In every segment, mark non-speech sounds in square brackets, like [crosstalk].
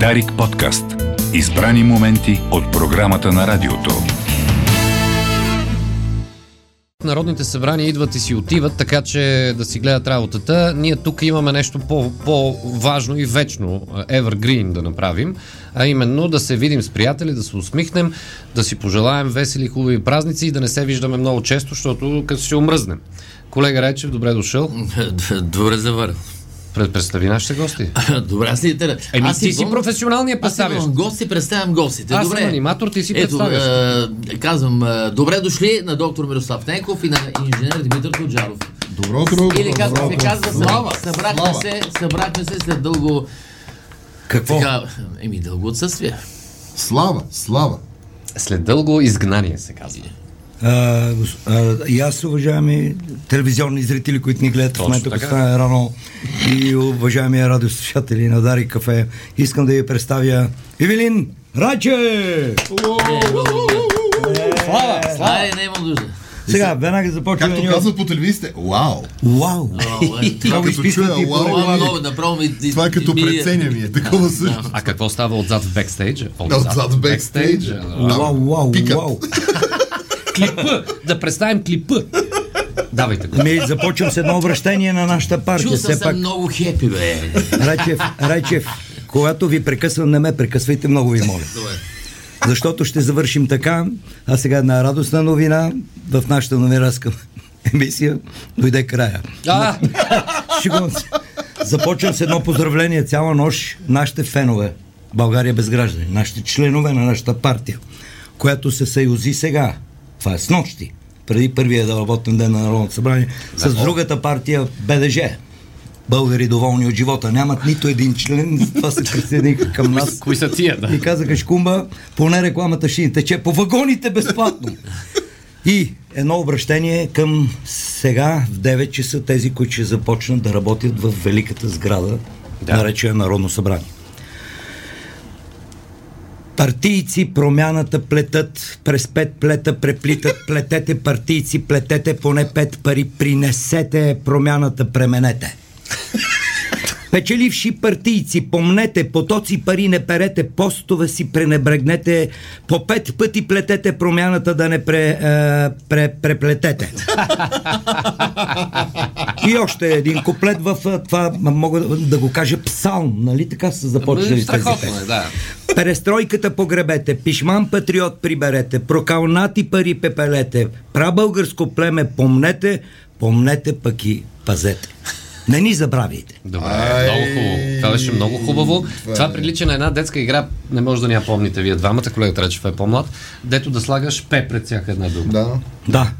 Дарик подкаст. Избрани моменти от програмата на радиото. Народните събрания идват и си отиват, така че да си гледат работата. Ние тук имаме нещо по- по-важно и вечно, Evergreen да направим, а именно да се видим с приятели, да се усмихнем, да си пожелаем весели, хубави празници и да не се виждаме много често, защото като ще омръзнем. Колега Речев, добре дошъл. Добре завърна. Пред представи нашите гости. [laughs] Добре, аз ли те... Еми, аз ти си гон- професионалният Аз представящ. имам гости, представям гостите. Аз добре. съм аниматор, ти си Ето, е, казвам, е, добре дошли на доктор Мирослав Ненков и на инженер Димитър Тоджаров. Добро утро. Или както се казва, Слава, събрахме се, събрахме се след дълго... Какво? Така, еми, дълго отсъствие. Слава, слава. След дълго изгнание се казва. А, гос- а, и аз, уважаеми телевизионни зрители, които ни гледат в Точно момента, така. като стане рано, и уважаеми радиослушатели на Дари Кафе, искам да ви представя Ивелин Раче! Слава! Слава! не имам нужда. Сега, веднага започваме. Както казват по телевизията, вау. Вау! Е, [laughs] това, Като чуя, по- това е като ми- преценя ми е, такова също. А какво става отзад в бекстейджа? Отзад в бекстейджа. Вау, вау, вау! Клипа! Да представим клипа! Давайте го. Ми започвам с едно обращение на нашата партия. Чувствам се пак, много хепи, бе. Райчев, Райчев, когато ви прекъсвам, не ме прекъсвайте, много ви моля. Добре. Защото ще завършим така. А сега една радостна новина в нашата новинарска емисия дойде края. А, се. Започвам с едно поздравление цяла нощ нашите фенове. България без граждани, нашите членове на нашата партия, която се съюзи сега. Това е с нощи, преди първия да работен ден на Народното събрание, с другата партия БДЖ. Българи доволни от живота. Нямат нито един член, това се присъединиха към нас. кои са тия, да? И казаха, Шкумба, поне рекламата ще ни тече по вагоните безплатно. И едно обращение към сега в 9 часа тези, които ще започнат да работят в великата сграда, Да. да. наречена Народно събрание. Партийци промяната плетат, през пет плета преплитат, плетете партийци, плетете поне пет пари, принесете промяната, пременете. Печеливши партийци, помнете, потоци пари не перете, постове си пренебрегнете, по пет пъти плетете промяната да не пре, е, пре, преплетете. И още един куплет в е, това, мога да го кажа, псалм, нали така са започнали тези Страхотно песни. е, да. Перестройката погребете, пишман патриот приберете, прокалнати пари пепелете, прабългарско племе помнете, помнете пък и пазете. Не ни забравяйте. Добре, Ай, много хубаво. Това беше много хубаво. това Това е. прилича на една детска игра, не може да ни я помните вие двамата, колегата Речев е по-млад, дето да слагаш пе пред всяка една дума. Да. Да.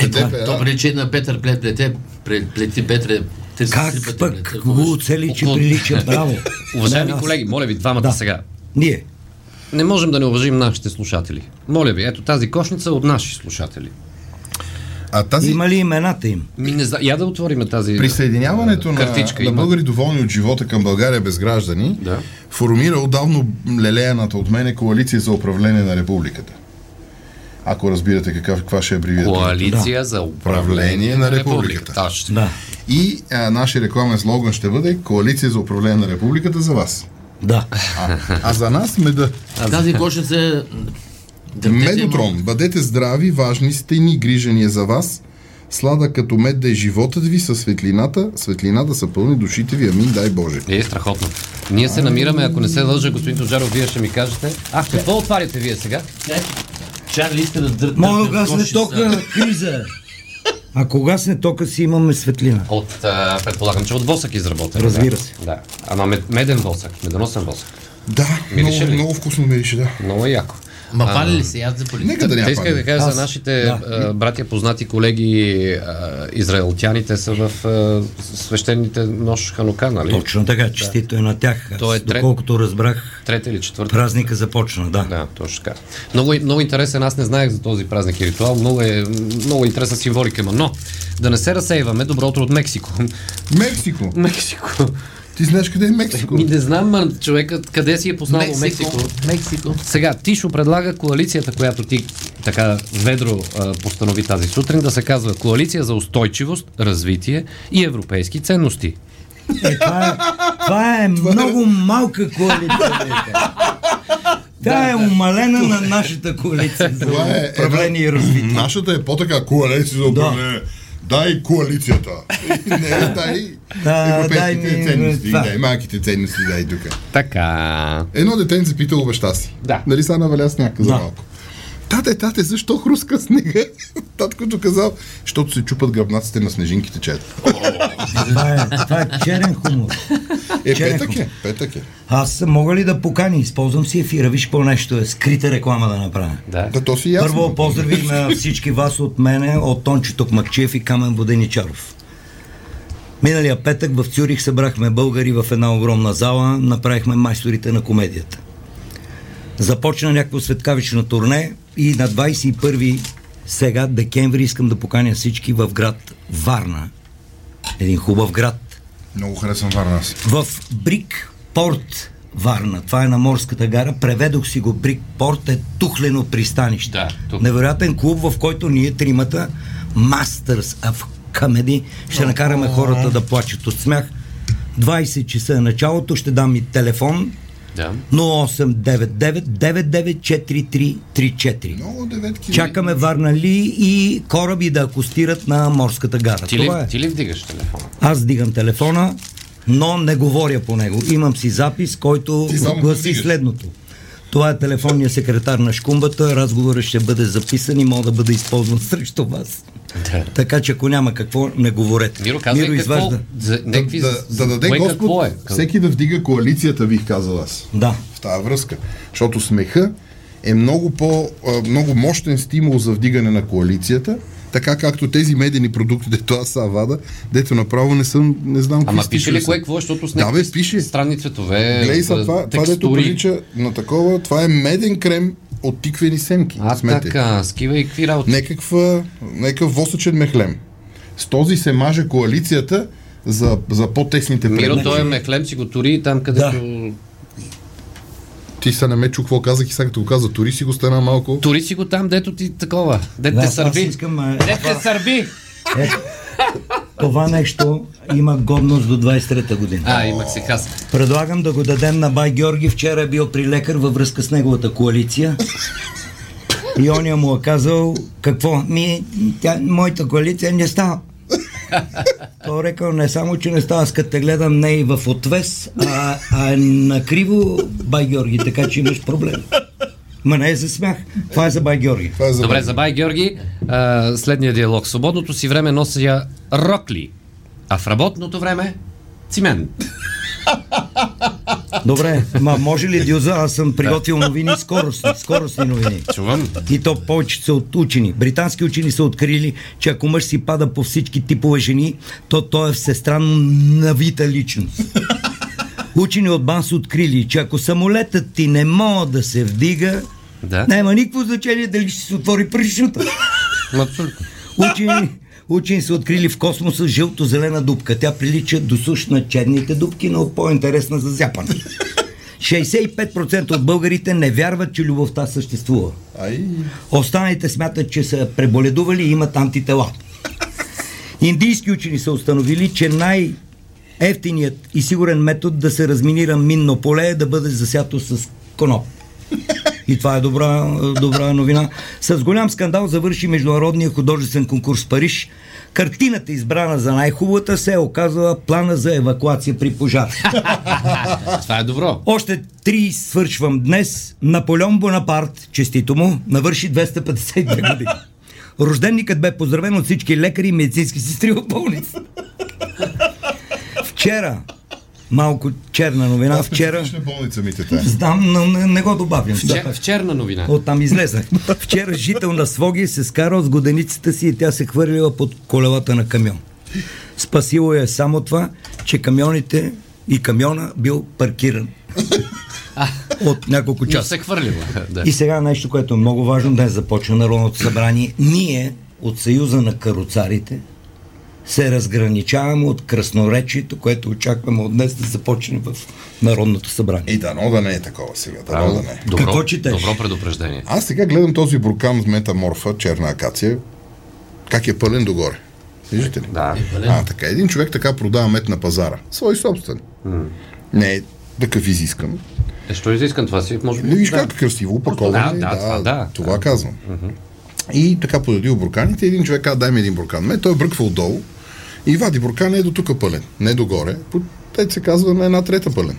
Ето, Къде бе, то а? прилича на Петър Плет, плете, плет- плети Петре. Как пък го оцели, че прилича, браво. [laughs] Уважаеми колеги, моля ви, двамата Да. сега. Ние. Не можем да не уважим нашите слушатели. Моля ви, ето тази кошница е от наши слушатели. А тази Има ли имената им? Ми не за... Я да отворим тази присъединяването на, картичка. на има. българи доволни от живота към България без граждани Да. формира отдавно лелеяната от мене коалиция за управление на републиката. Ако разбирате какъв, каква ще е абревиатура. Коалиция за управление на републиката. Точно. Да. И а, нашия рекламен слоган ще бъде Коалиция за управление на републиката за вас. Да. А, а за нас меда. Тази кошница... дъртете Медотрон, бъдете здрави, важни сте ни, грижани е за вас. Слада като мед да е животът ви със светлината, светлината са пълни душите ви, амин, дай Боже. Е, страхотно. Ние се намираме, ако не се лъжа, господин Тоджаров, вие ще ми кажете. А, какво отваряте вие сега? Е, Чарли иска да дърта. Моля, гасне тока, криза. А кога сне тока си имаме светлина? От, а, предполагам, че от восък изработен. Разбира да? се. Да. Ама мед, меден восък, медоносен восък. Да, Мирише много, ли? много вкусно мирише, да. Много яко. Ма пали ли се? Аз запали. Нека да Те исках да кажа за Аз- нашите да. а, братя, познати колеги а, израелтяни, те са в а, свещените нощ Ханука, нали? Точно така, честито е на тях. Аз, То е трет- Доколкото разбрах, Трета или четвърта. празника започна, да. Да, точно така. Много, много интересен, аз не знаех за този празник и ритуал, много е много интересна символика има, но да не се разсейваме, добро утро от Мексико. Мексико. Мексико. Ти знаеш къде е Мексико? Ми не знам, ма, човекът къде си е познал Мексико. Мексико. Мексико. Сега, Тишо предлага коалицията, която ти така ведро а, постанови тази сутрин, да се казва Коалиция за устойчивост, развитие и европейски ценности. Е, това, е, Това е [laughs] много малка коалиция. Тя е умалена на нашата коалиция за е управление и развитие. Нашата е по-така коалиция за управление. Дай коалицията. Не, дай Да, европейските дай ценности. това. Дай малките ценности, дай тук. Така. Едно детенце питало баща си. Да. Нали са наваля сняг за Да. малко. Тате, тате, защо хруска снега? Таткото казал, защото се чупат гръбнаците на снежинките, чета. Това е, това е черен хумор. Е, Черен петък е, петък е. Аз мога ли да покани? Използвам си ефира. Виж какво нещо е. Скрита реклама да направя. Да. Да, то си ясно. Първо поздрави на всички вас от мене, от Тончо Токмакчиев и Камен Воденичаров. Миналия петък в Цюрих събрахме българи в една огромна зала, направихме майсторите на комедията. Започна някакво светкавично турне и на 21 сега декември искам да поканя всички в град Варна. Един хубав град, Много харесвам Варна аз. в Брик Порт Варна. Това е на морската гара. Преведох си го. Брик Порт е тухлено пристанище. Да, тук. Невероятен клуб, в който ние тримата Masters of Comedy ще накараме хората да плачат от смях. 20 часа е началото, ще дам и телефон Да. 0899-994334. Много деветки. Чакаме Варна Ли и кораби да акустират на морската гара. Ти ли, е. ти ли вдигаш телефона? Аз дигам телефона, но не говоря по него. Имам си запис, който гласи следното. Това е телефонният секретар на Шкумбата. Разговорът ще бъде записан и мога да бъде използван [laughs] срещу вас. Да. Така че ако няма какво, не говорете. Миро, казвай какво... изважда. За, Да, някакви... да, да даде кое Господ, какво е? всеки да вдига коалицията, бих казал аз. Да. в тази връзка. Защото смеха е много, по, много мощен стимул за вдигане на коалицията, така както тези медени продукти, дето аз са вада, дето направо не съм, не знам Ама пише ли кое какво, защото с Да, бе, пише. странни цветове, Гледай са, това, това дето прилича на такова, това е меден крем от тиквени семки. А, Смете. така, скива и какви работи. Некаква, некакъв восъчен мехлем. С този се маже коалицията за, за по-тесните Миро, племена. той е мехлем, си го тури там, където... Ти са не ме чу какво казах и сега като го каза, тури си го стана малко. Тури си го там, дето ти такова. Дето Да, те сърби. искам, а, Дето те сърби! Е, това нещо има годност до 23-та година. А, имах си хас. Предлагам да го дадем на Бай Георги. Вчера е бил при лекар във връзка с неговата коалиция. И оня му е казал, какво? Ми, тя, моята коалиция не става. [laughs] Той е рекал, не само, че не става, аз като те гледам не и в отвес, а, а е накриво Бай Георги, така че имаш проблем. Ма не е за смях. Това е за Бай Георги. Това е за Добре, за Бай Георги, а, следния диалог. Свободното си време нося я рокли, а в работното време цимент. Добре, ма може ли Дюза? Аз съм приготвил новини, скоростни, скоростни новини. Чувам. И то повечето са от учени. Британски учени са открили, че ако мъж си пада по всички типове жени, то той е всестранно навита личност. Учени от БАН са открили, че ако самолетът ти не може да се вдига, Да. няма никакво значение дали ще се отвори парашута. Абсолютно. Учени, учени са открили в космоса жълто-зелена дупка. Тя прилича до суш на черните дупки, но по-интересна за зяпане. [laughs] 65% от българите не вярват, че любовта съществува. Останалите смятат, че са преболедували и имат антитела. Индийски учени са установили, че най- ефтиният и сигурен метод да се разминира минно поле е да бъде засято с коноп. И това е добра, добра новина. С голям скандал завърши Международния художествен конкурс в Париж. Картината, избрана за най-хубавата, се е оказала плана за евакуация при пожар. [laughs] Това е добро. Още три свършвам днес. Наполеон Бонапарт, честито му, навърши 252 [laughs] години. Рожденникът бе поздравен от всички лекари и медицински сестри в болница. Вчера, малко черна новина, вчера, Вчера... болница те знам, но не, не го добавям. Вчер, вчерна новина. Оттам излезнах. Вчера жител на Своги се скарал с годеницата си и тя се хвърлила под колелата на камион. Спасило е само това, че камионите и камиона бил паркиран. От няколко Но часа. се хвърлила. Да. И сега нещо, което е много важно, днес започва Народното събрание. Ние от Съюза на каруцарите се разграничаваме от красноречието, което очакваме от днес да започне в Народното събрание. И дано да не е такова сега, дано да не е. Добро, Какво четеш? Добро предупреждение. Аз сега гледам този буркан с метаморфа, черна акация, как е пълен догоре. Виждате ли? Да. А, така. Един човек така продава мед на пазара. Свой собствен. Не е такъв изискан. Е, що изискам това си? Може би. Не виж да. как е красиво опаковане. Да, да, това да. Това казвам. И така подадил бурканите. Един човек каза, дай ми един буркан. Ме, той е бръква отдолу и вади буркан е до тук пълен, не догоре. Те се казва на една трета пълен.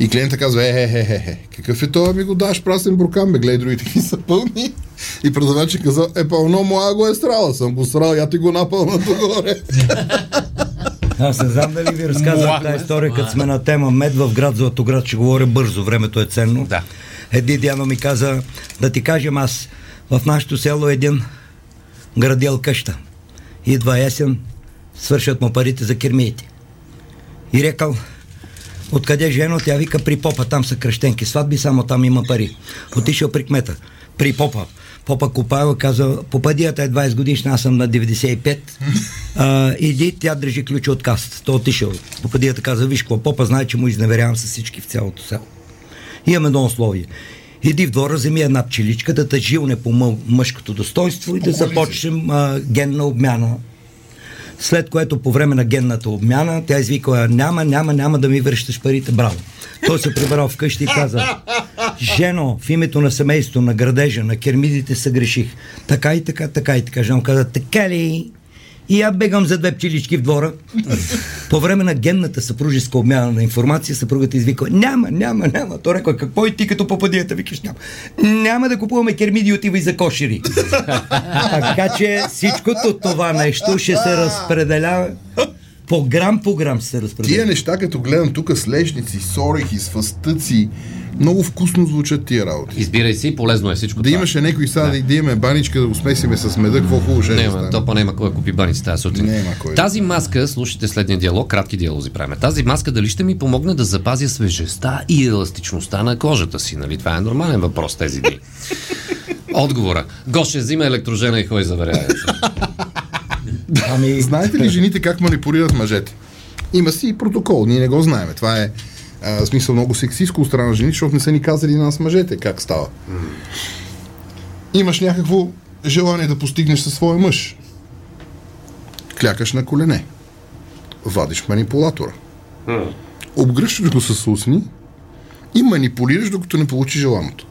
И клиента казва, е, е, е, е, е, какъв е това, ми го даш прасен буркан, бе, гледай, другите ги са пълни. И продавачът каза, е, пълно, моя го е страла, съм го срал, я ти го напълна догоре. [laughs] Аз не знам дали ви разказах тази история, като сме на тема мед в град Златоград, ще говоря бързо, времето е ценно. Да. Един дядо ми каза, да ти кажем аз, в нашето село е един градел къща. Идва есен, свършат му парите за кермиите. И рекал, откъде жено, тя вика при попа, там са кръщенки, сватби, само там има пари. Отишъл при кмета, при попа. Попа Копаева каза, попадията е 20 годишна, аз съм на 95. А, иди, тя държи ключа от касата. Той отишъл. Попадията каза, виж какво, попа знае, че му изневерявам с всички в цялото село. Имаме едно условие. Иди в двора, вземи една пчеличка, да те жилне по мъ- мъжкото достоинство и да започнем а, генна обмяна след което по време на генната обмяна тя извикала, няма, няма, няма да ми връщаш парите, браво. Той се прибрал вкъщи и каза, жено, в името на семейството, на градежа, на кермидите се греших. Така и така, така и така. Жено каза, така ли? И аз бегам за две пчелички в двора. По време на генната съпружеска обмяна на информация, съпругата извиква, няма, няма, няма. Той рекла, какво и ти като попадията? Викаш, няма. Няма да купуваме кермиди, отивай за кошери. така че всичкото това нещо ще се разпределява по грам по грам се Тия разпределя. неща, като гледам тук с лежници, с орехи, с фастъци, много вкусно звучат тия работи. Избирай си, полезно е всичко Да това. имаше някой сега да, да имаме баничка, да го смесиме с меда, какво хубаво ще е да стане. то па няма кой да купи баници тази сутрин. Няма кой. Тази маска, слушайте следния диалог, кратки диалози правим. Тази маска дали ще ми помогне да запазя свежестта и еластичността на кожата си? Нали? Това е нормален въпрос тези дни. [laughs] Отговора. Гоше, взима електрожена и ходи заверява. [laughs] Ами, [laughs] Знаете ли жените как манипулират мъжете? Има си и протокол, ние не го знаем. Това е а, смисъл много сексистко от страна на жените, защото не са ни казали на нас мъжете как става. Имаш някакво желание да постигнеш със своя мъж. Клякаш на колене. Вадиш манипулатора. Обгръщаш го с усни и манипулираш, докато не получи желаното.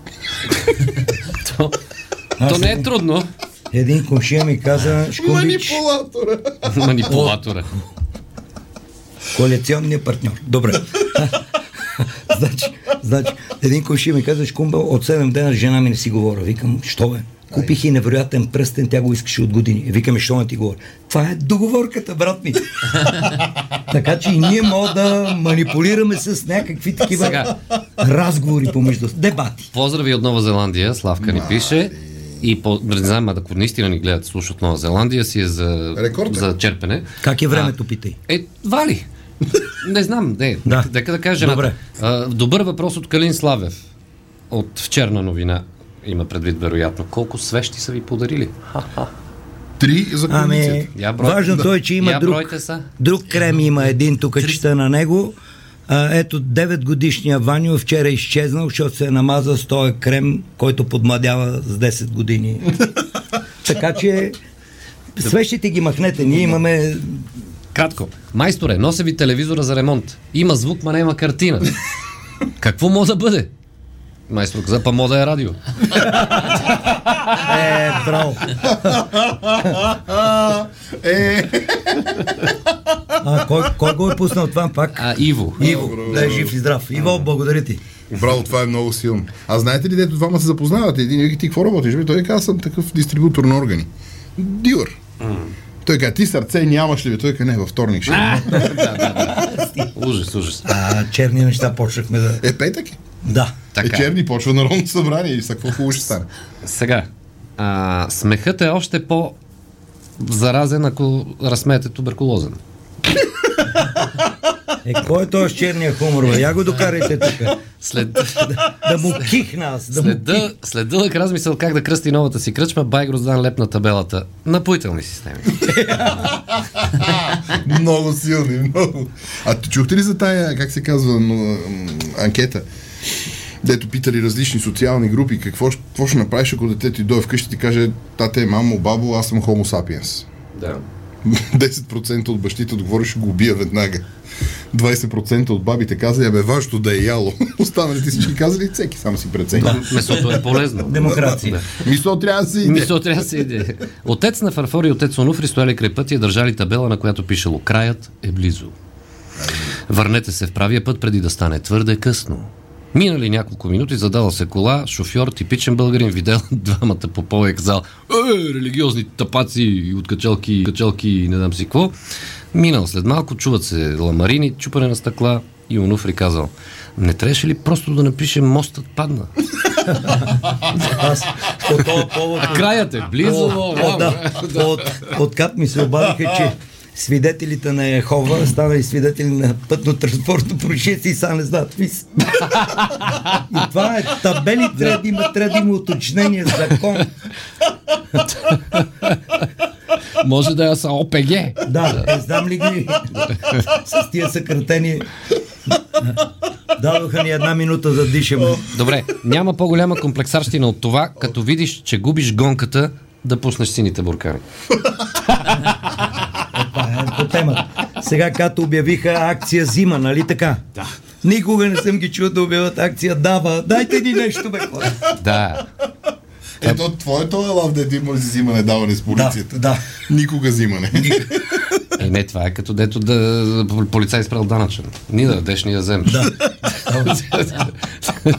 [laughs] то, то не е трудно. Един комшия ми каза, Манипулатора! Манипулатора. коалиционния партньор. Добре. [laughs] значи, значи, един комшия ми каза, Шкумба, от 7 дена жена ми не си говоря. Викам, що бе? Купих и невероятен пръстен, тя го искаше от години. Викаме, що не ти говоря? Това е договорката, брат ми. [laughs] така че и ние мога да манипулираме с някакви такива Сега. разговори помежду. Дебати. Поздрави от Нова Зеландия, Славка ни пише. И по, не знам, ако наистина ни гледат, слушат Нова Зеландия, си е за, Рекорд за черпене. Как е времето, питай. Е, вали. Не знам, не. Да. Нека, да жената. Добре. А, добър въпрос от Калин Славев. От вчерна новина. Има предвид, вероятно. Колко свещи са ви подарили? Три за Ами, коалицията. Я брой- важното е, че има Я друг, друг крем, има един тук, чета на него. А, ето, 9 годишния Ваню вчера е изчезнал, защото се е намазал с този крем, който подмладява с 10 години. [laughs] така че, свещите ги махнете. Ние имаме Кратко. Майсторе, нося ви телевизора за ремонт. Има звук, ма няма картина. [laughs] Какво може да бъде? Майстор каза, па мода е радио. Е, браво. Е, А, кой, кой го е пуснал това пак? А, Иво. Иво, да е жив и здрав. Иво, благодаря ти. Браво, това е много силно. А знаете ли, дето двама се запознавате? Един вика, ти какво работиш? Бе, той каза, съм такъв дистрибутор на органи. Дилър. Той каза, ти сърце нямаш ли? Бе? Той каза, не, във вторник ще. имам». [laughs] Ужас, ужас. А, черни неща почнахме да... Е, петък е. Да. Е, Така. черни почва Народното събрание и са какво хубаво ще стане. Сега. А, смехът е още по заразен, ако разсмеете туберкулозен. Е, кой е този с черния хумор, бе? Я го докарайте тук. След, Да му кихна аз, да след, дъл, след дълъг размисъл как да кръсти новата си кръчма, Бай Гроздан леп на табелата. Напоителни системи. [laughs] много силни, много. А ти чухте ли за тая, как се казва, но, м, анкета? Дето питали различни социални групи, какво, какво ще направиш, ако детето ти дойде вкъщи и ти каже, тате, мамо, бабо, аз съм хомо сапиенс. Да. [laughs] 10% от бащите отговори, ще го убия веднага. 20% от бабите казали, абе, важното да е яло. [laughs] Останалите всички казали, всеки сам си преценя. Месото е полезно. [laughs] Демокрация. Мисъл трябва да се иде. Мисъл трябва да се иде. Отец на Фарфор и отец Онуфри стояли край пътя и държали табела, на която пишело Краят е близо. Върнете се в правия път преди да стане твърде късно. Минали няколко минути, задала се кола, шофьор, типичен българин, видел [laughs] двамата попове и казал Е, религиозни тапаци от качалки, качалки и не знам си какво. Минал след малко, чуват се ламарини, чупане на стъкла и Онуфри казал не трябваше ли просто да напишем мостът падна? Аз по този повод... А краят е близо. О, о, да. От, от КАП ми се обадиха, че свидетелите на Ехова станали свидетели на пътно-транспортно происшествие и сега не знаят какви са. И това е табели, трябва да има, трябва да има уточнение, закон. Може да е са ОПГ. Да, не знам ли ги с тия съкратени. Дадоха ни една минута да дишаме. Добре, няма по-голяма комплексарщина от това, като видиш, че губиш гонката, да пуснеш сините буркани. Е по темата. Сега, като обявиха акция Зима, нали така? Да. Никога не съм ги чул да обявят акция Дава. Дайте ни нещо, бе, хора. Да. Ето, твоето е лав да има взимане даване с полицията. Да, да. Никога взимане. Е, не, това е като дето да полицай спрял данъчен. Ни да дадеш, ни да вземеш. Да. [laughs]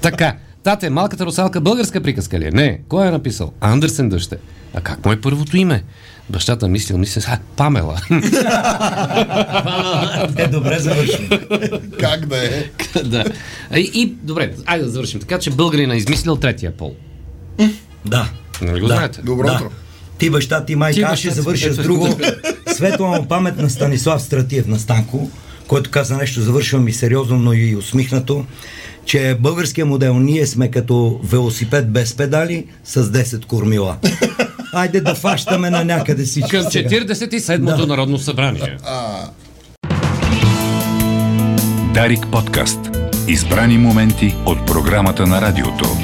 така. Тате, малката русалка българска приказка ли е? Не. Кой е написал? Андерсен дъще. А как му е първото име? Бащата мислил, мисля, а, Памела. [laughs] Е, добре завършено. как да е? [laughs] да. И, и, добре, айде да завършим. Така че българина е измислил третия пол. Да. Нали го Да. знаете? Добро Да. утро. Ти баща ти майка, Ти аз ще завърша с друго. [laughs] Светла му памет на Станислав Стратиев на Станко, който каза нещо, завършвам и сериозно, но и усмихнато, че българския модел ние сме като велосипед без педали с 10 кормила. Айде да фащаме на някъде всички. Към сега. 47-то Да. Народно събрание. Дарик подкаст. Избрани моменти от програмата на радиото.